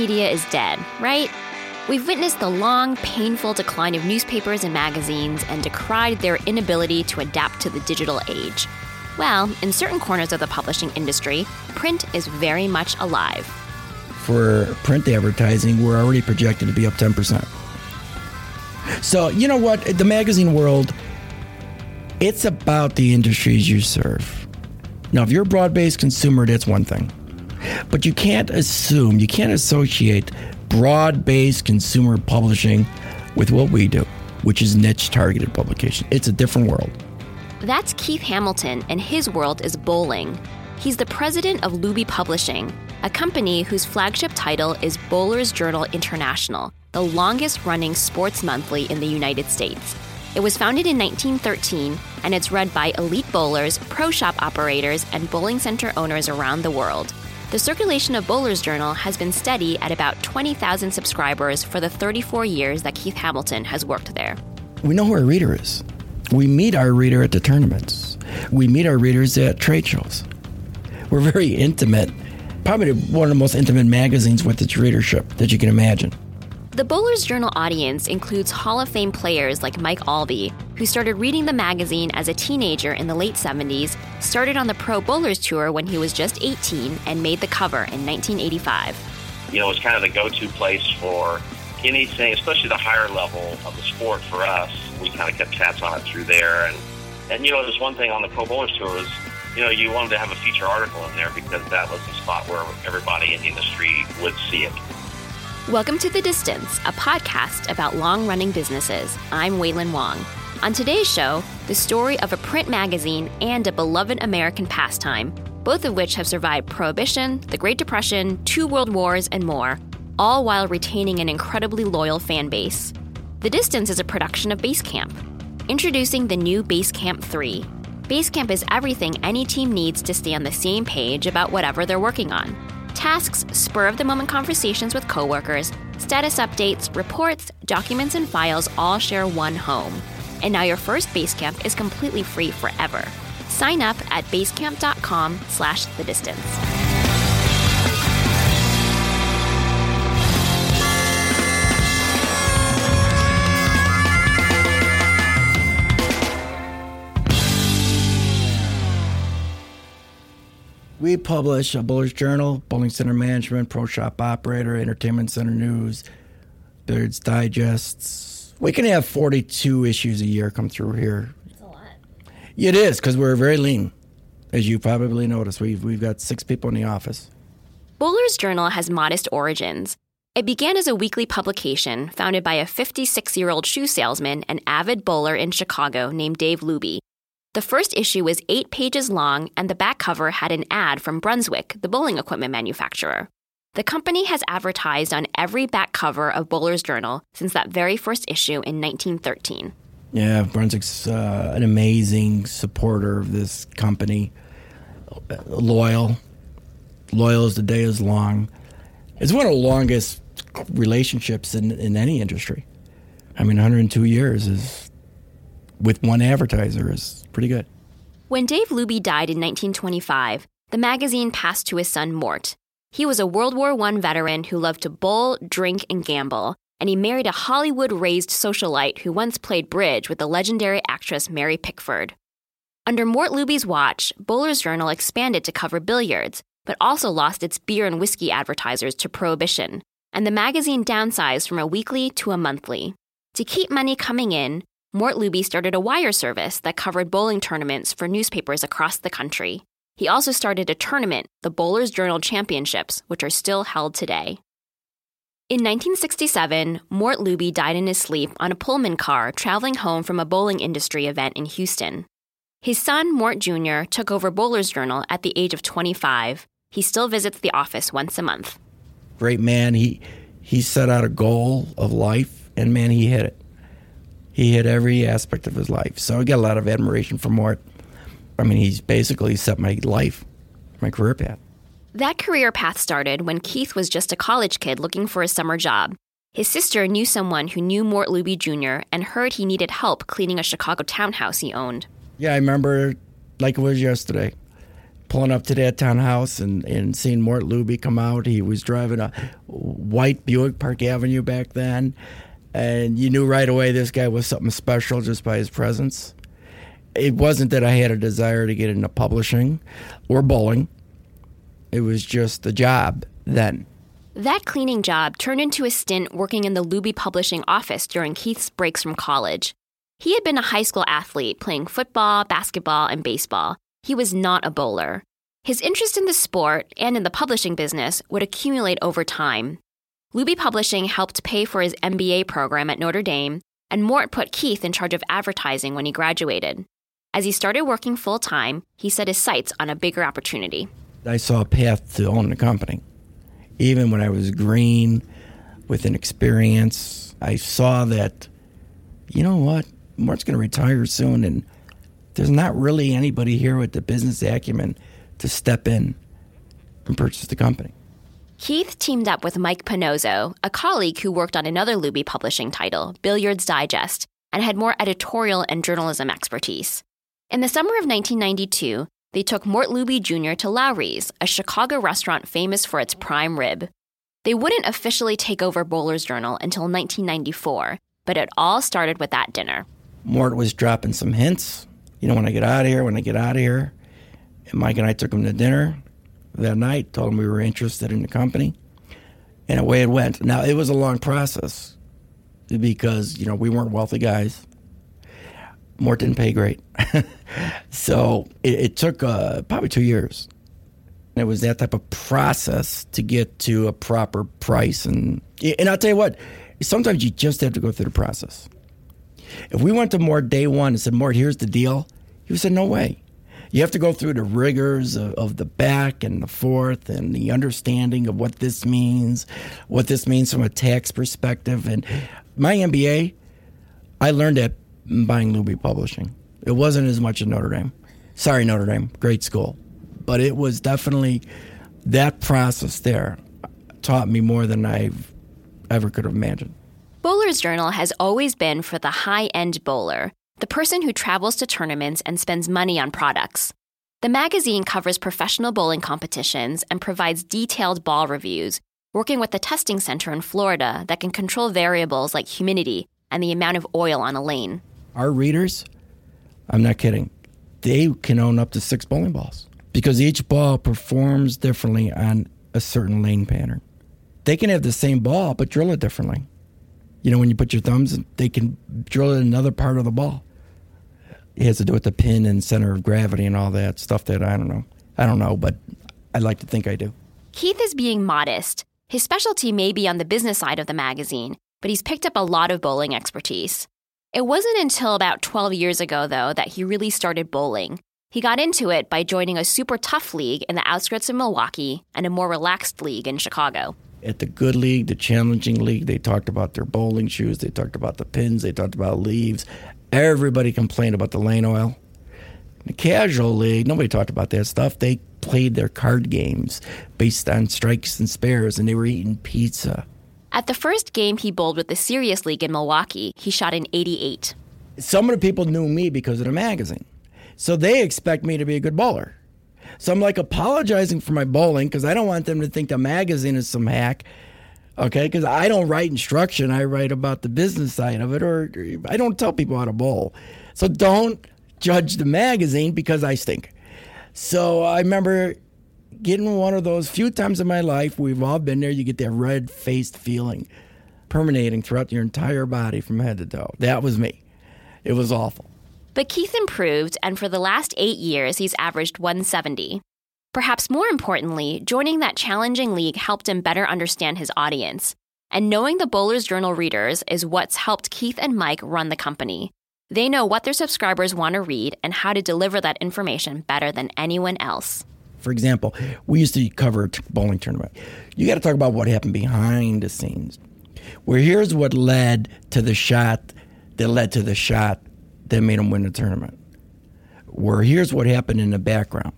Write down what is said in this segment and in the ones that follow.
media is dead, right? We've witnessed the long, painful decline of newspapers and magazines and decried their inability to adapt to the digital age. Well, in certain corners of the publishing industry, print is very much alive. For print advertising, we're already projected to be up 10%. So, you know what? The magazine world, it's about the industries you serve. Now, if you're a broad based consumer, that's one thing. But you can't assume, you can't associate broad based consumer publishing with what we do, which is niche targeted publication. It's a different world. That's Keith Hamilton, and his world is bowling. He's the president of Luby Publishing, a company whose flagship title is Bowler's Journal International, the longest running sports monthly in the United States. It was founded in 1913 and it's read by elite bowlers, pro shop operators, and bowling center owners around the world. The circulation of Bowler's Journal has been steady at about 20,000 subscribers for the 34 years that Keith Hamilton has worked there. We know who our reader is. We meet our reader at the tournaments. We meet our readers at trade shows. We're very intimate, probably one of the most intimate magazines with its readership that you can imagine. The Bowler's Journal audience includes Hall of Fame players like Mike Aulby, who started reading the magazine as a teenager in the late 70s, started on the Pro Bowlers Tour when he was just 18, and made the cover in 1985. You know, it's kind of the go to place for anything, especially the higher level of the sport for us. We kind of kept tabs on it through there. And, and you know, there's one thing on the Pro Bowlers Tour is, you know, you wanted to have a feature article in there because that was the spot where everybody in the industry would see it. Welcome to The Distance, a podcast about long running businesses. I'm Wailin Wong. On today's show, the story of a print magazine and a beloved American pastime, both of which have survived Prohibition, the Great Depression, two world wars, and more, all while retaining an incredibly loyal fan base. The Distance is a production of Basecamp. Introducing the new Basecamp 3. Basecamp is everything any team needs to stay on the same page about whatever they're working on tasks, spur of the moment conversations with coworkers, status updates, reports, documents, and files all share one home. And now your first Basecamp is completely free forever. Sign up at basecamp.com slash the distance. We publish a Bowler's Journal, Bowling Center Management, Pro Shop Operator, Entertainment Center News, Billiards Digests. We can have 42 issues a year come through here. That's a lot. It is, because we're very lean. As you probably noticed, we've, we've got six people in the office. Bowler's Journal has modest origins. It began as a weekly publication founded by a 56 year old shoe salesman and avid bowler in Chicago named Dave Luby. The first issue was eight pages long, and the back cover had an ad from Brunswick, the bowling equipment manufacturer. The company has advertised on every back cover of Bowler's Journal since that very first issue in 1913. Yeah, Brunswick's uh, an amazing supporter of this company. Loyal. Loyal as the day is long. It's one of the longest relationships in, in any industry. I mean, 102 years is with one advertiser is pretty good. When Dave Luby died in 1925, the magazine passed to his son Mort. He was a World War I veteran who loved to bowl, drink, and gamble, and he married a Hollywood raised socialite who once played bridge with the legendary actress Mary Pickford. Under Mort Luby's watch, Bowler's Journal expanded to cover billiards, but also lost its beer and whiskey advertisers to prohibition, and the magazine downsized from a weekly to a monthly. To keep money coming in, Mort Luby started a wire service that covered bowling tournaments for newspapers across the country. He also started a tournament, the Bowlers Journal Championships, which are still held today. In 1967, Mort Luby died in his sleep on a Pullman car traveling home from a bowling industry event in Houston. His son, Mort Jr., took over Bowler's Journal at the age of 25. He still visits the office once a month. Great man. He he set out a goal of life, and man, he hit it. He hit every aspect of his life. So I got a lot of admiration for Mort. I mean, he's basically set my life, my career path. That career path started when Keith was just a college kid looking for a summer job. His sister knew someone who knew Mort Luby Jr. and heard he needed help cleaning a Chicago townhouse he owned. Yeah, I remember like it was yesterday. pulling up to that townhouse and, and seeing Mort Luby come out. He was driving a white Buick Park Avenue back then. And you knew right away this guy was something special just by his presence. It wasn't that I had a desire to get into publishing or bowling, it was just the job then. That cleaning job turned into a stint working in the Luby Publishing office during Keith's breaks from college. He had been a high school athlete playing football, basketball, and baseball. He was not a bowler. His interest in the sport and in the publishing business would accumulate over time. Luby Publishing helped pay for his MBA program at Notre Dame, and Mort put Keith in charge of advertising when he graduated. As he started working full time, he set his sights on a bigger opportunity. I saw a path to own the company. Even when I was green with an experience, I saw that, you know what, Mort's going to retire soon, and there's not really anybody here with the business acumen to step in and purchase the company. Keith teamed up with Mike Panozzo, a colleague who worked on another Luby publishing title, Billiards Digest, and had more editorial and journalism expertise. In the summer of 1992, they took Mort Luby Jr. to Lawry's, a Chicago restaurant famous for its prime rib. They wouldn't officially take over Bowler's Journal until 1994, but it all started with that dinner. Mort was dropping some hints. You know, when I get out of here, when I get out of here. And Mike and I took him to dinner that night, told him we were interested in the company, and away it went. Now, it was a long process because, you know, we weren't wealthy guys. Mort didn't pay great. so it, it took uh, probably two years. And it was that type of process to get to a proper price. And, and I'll tell you what, sometimes you just have to go through the process. If we went to Mort day one and said, Mort, here's the deal, he would no way. You have to go through the rigors of, of, the back and the forth and the understanding of what this means, what this means from a tax perspective. And my MBA, I learned at buying Luby Publishing. It wasn't as much at Notre Dame. Sorry, Notre Dame, great school. But it was definitely that process there taught me more than I ever could have imagined. Bowler's Journal has always been for the high end bowler, the person who travels to tournaments and spends money on products. The magazine covers professional bowling competitions and provides detailed ball reviews, working with the testing center in Florida that can control variables like humidity and the amount of oil on a lane. Our readers, I'm not kidding, they can own up to six bowling balls because each ball performs differently on a certain lane pattern. They can have the same ball but drill it differently. You know, when you put your thumbs, they can drill it another part of the ball. It has to do with the pin and center of gravity and all that stuff that I don't know. I don't know, but I like to think I do. Keith is being modest. His specialty may be on the business side of the magazine, but he's picked up a lot of bowling expertise. It wasn't until about 12 years ago, though, that he really started bowling. He got into it by joining a super tough league in the outskirts of Milwaukee and a more relaxed league in Chicago at the good league, the challenging league, they talked about their bowling shoes, they talked about the pins, they talked about leaves. Everybody complained about the lane oil. The casual league, nobody talked about that stuff. They played their card games based on strikes and spares, and they were eating pizza. At the first game he bowled with the Serious League in Milwaukee, he shot an 88. Some of the people knew me because of the magazine. So they expect me to be a good bowler. So I'm like apologizing for my bowling because I don't want them to think the magazine is some hack. Okay, because I don't write instruction. I write about the business side of it, or I don't tell people how to bowl. So don't judge the magazine because I stink. So I remember getting one of those few times in my life, we've all been there, you get that red faced feeling permeating throughout your entire body from head to toe. That was me. It was awful. But Keith improved, and for the last eight years, he's averaged 170. Perhaps more importantly, joining that challenging league helped him better understand his audience. And knowing the Bowler's Journal readers is what's helped Keith and Mike run the company. They know what their subscribers want to read and how to deliver that information better than anyone else. For example, we used to cover a bowling tournament. You got to talk about what happened behind the scenes. Where here's what led to the shot that led to the shot that made him win the tournament. Where here's what happened in the background.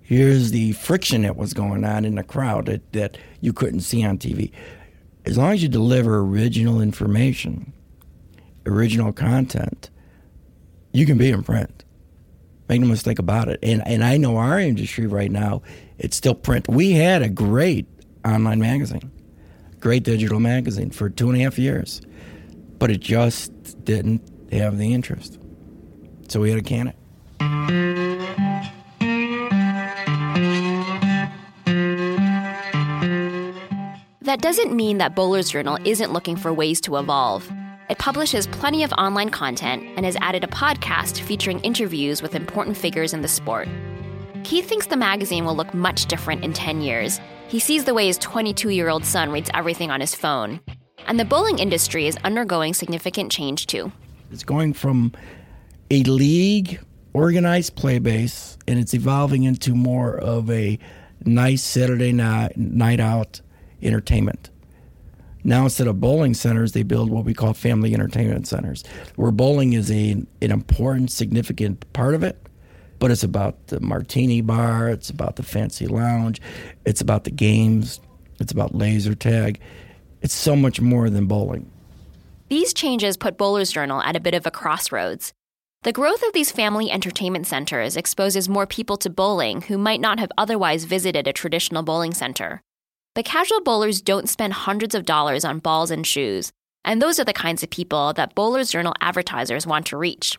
Here's the friction that was going on in the crowd that, that you couldn't see on TV. As long as you deliver original information, original content, you can be in print. Make no mistake about it. And and I know our industry right now, it's still print. We had a great online magazine, great digital magazine for two and a half years, but it just didn't have the interest. So we had to can it. That doesn't mean that Bowler's Journal isn't looking for ways to evolve. Publishes plenty of online content and has added a podcast featuring interviews with important figures in the sport. Keith thinks the magazine will look much different in 10 years. He sees the way his 22 year old son reads everything on his phone. And the bowling industry is undergoing significant change too. It's going from a league organized play base and it's evolving into more of a nice Saturday night, night out entertainment. Now, instead of bowling centers, they build what we call family entertainment centers, where bowling is a, an important, significant part of it. But it's about the martini bar, it's about the fancy lounge, it's about the games, it's about laser tag. It's so much more than bowling. These changes put Bowler's Journal at a bit of a crossroads. The growth of these family entertainment centers exposes more people to bowling who might not have otherwise visited a traditional bowling center. But casual bowlers don't spend hundreds of dollars on balls and shoes, and those are the kinds of people that Bowler's Journal advertisers want to reach.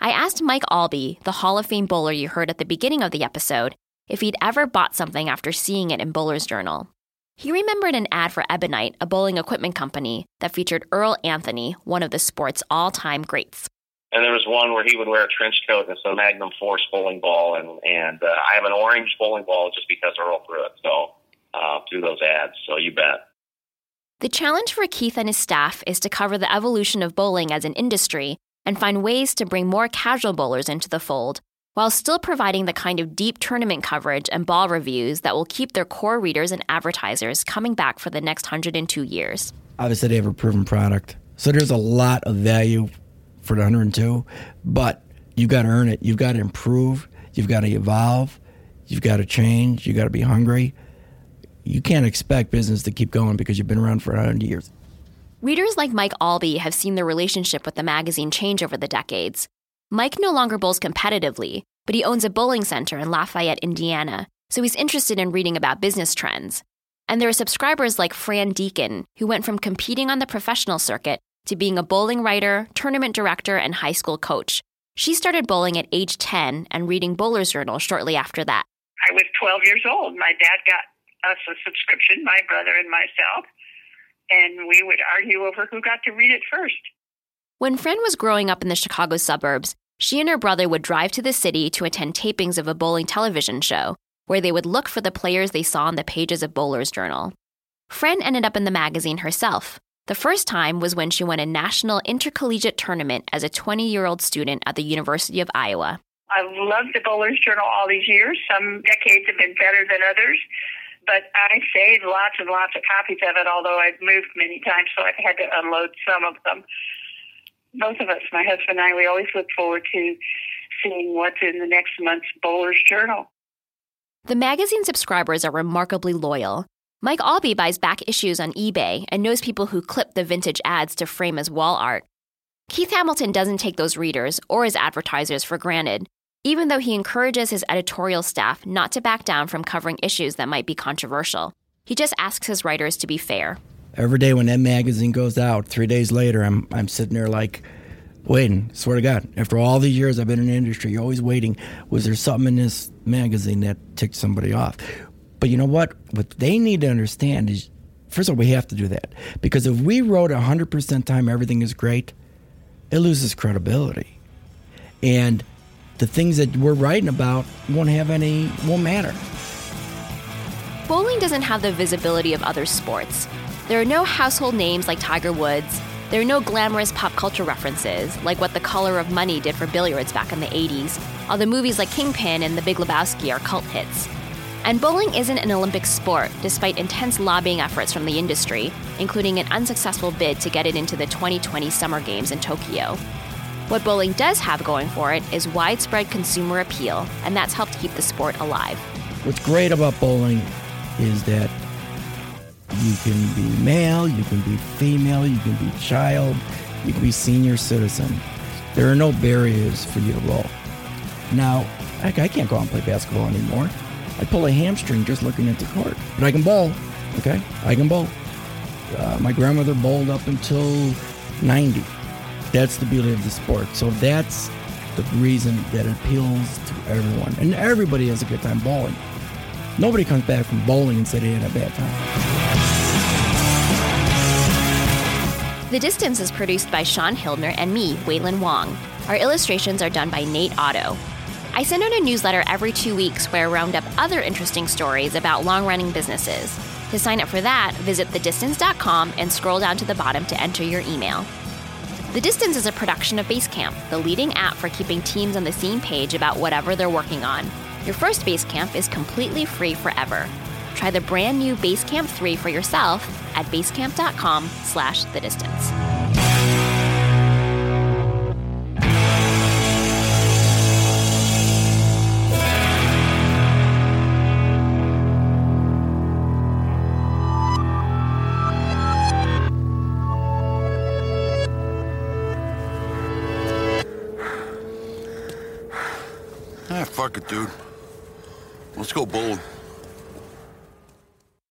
I asked Mike Aulby, the Hall of Fame bowler you heard at the beginning of the episode, if he'd ever bought something after seeing it in Bowler's Journal. He remembered an ad for Ebonite, a bowling equipment company, that featured Earl Anthony, one of the sport's all time greats. And there was one where he would wear a trench coat and a Magnum Force bowling ball, and and uh, I have an orange bowling ball just because Earl threw it. So uh, through those ads. So you bet. The challenge for Keith and his staff is to cover the evolution of bowling as an industry and find ways to bring more casual bowlers into the fold while still providing the kind of deep tournament coverage and ball reviews that will keep their core readers and advertisers coming back for the next 102 years. Obviously, they have a proven product. So there's a lot of value for the 102, but you've got to earn it. You've got to improve. You've got to evolve. You've got to change. You've got to be hungry you can't expect business to keep going because you've been around for 100 years. Readers like Mike Aulby have seen their relationship with the magazine change over the decades. Mike no longer bowls competitively, but he owns a bowling center in Lafayette, Indiana, so he's interested in reading about business trends. And there are subscribers like Fran Deken, who went from competing on the professional circuit to being a bowling writer, tournament director, and high school coach. She started bowling at age 10 and reading Bowler's Journal shortly after that. I was 12 years old. My dad got us a subscription, my brother and myself, and we would argue over who got to read it first. When Fran was growing up in the Chicago suburbs, she and her brother would drive to the city to attend tapings of a bowling television show, where they would look for the players they saw on the pages of Bowler's Journal. Fran ended up in the magazine herself. The first time was when she won a national intercollegiate tournament as a 20 year old student at the University of Iowa. I've loved the Bowler's Journal all these years. Some decades have been better than others but I saved lots and lots of copies of it, although I've moved many times, so I've had to unload some of them. Both of us, my husband and I, we always look forward to seeing what's in the next month's Bowler's Journal. The magazine subscribers are remarkably loyal. Mike Aulby buys back issues on eBay and knows people who clip the vintage ads to frame as wall art. Keith Hamilton doesn't take those readers or his advertisers for granted even though he encourages his editorial staff not to back down from covering issues that might be controversial. He just asks his writers to be fair. Every day when that magazine goes out, three days later, I'm, I'm sitting there like, waiting. Swear to God, after all these years I've been in the industry, you're always waiting. Was there something in this magazine that ticked somebody off? But you know what? What they need to understand is, first of all, we have to do that because if we wrote 100% time everything is great, it loses credibility. And the things that we're writing about won't have any, won't matter. Bowling doesn't have the visibility of other sports. There are no household names like Tiger Woods. There are no glamorous pop culture references, like what The Color of Money did for billiards back in the 80s, although movies like Kingpin and The Big Lebowski are cult hits. And bowling isn't an Olympic sport, despite intense lobbying efforts from the industry, including an unsuccessful bid to get it into the 2020 Summer Games in Tokyo. What bowling does have going for it is widespread consumer appeal, and that's helped keep the sport alive. What's great about bowling is that you can be male, you can be female, you can be child, you can be senior citizen. There are no barriers for you to roll. Now, heck, I can't go out and play basketball anymore. I pull a hamstring just looking at the court. But I can bowl, okay? I can bowl. Uh, my grandmother bowled up until 90. That's the beauty of the sport. So that's the reason that it appeals to everyone. And everybody has a good time bowling. Nobody comes back from bowling and said they had a bad time. The Distance is produced by Sean Hildner and me, Wailin Wong. Our illustrations are done by Nate Otto. I send out a newsletter every two weeks where I round up other interesting stories about long running businesses. To sign up for that, visit thedistance.com and scroll down to the bottom to enter your email. The Distance is a production of Basecamp, the leading app for keeping teams on the same page about whatever they're working on. Your first Basecamp is completely free forever. Try the brand new Basecamp 3 for yourself at basecamp.com slash the distance. Fuck dude. Let's go bowling.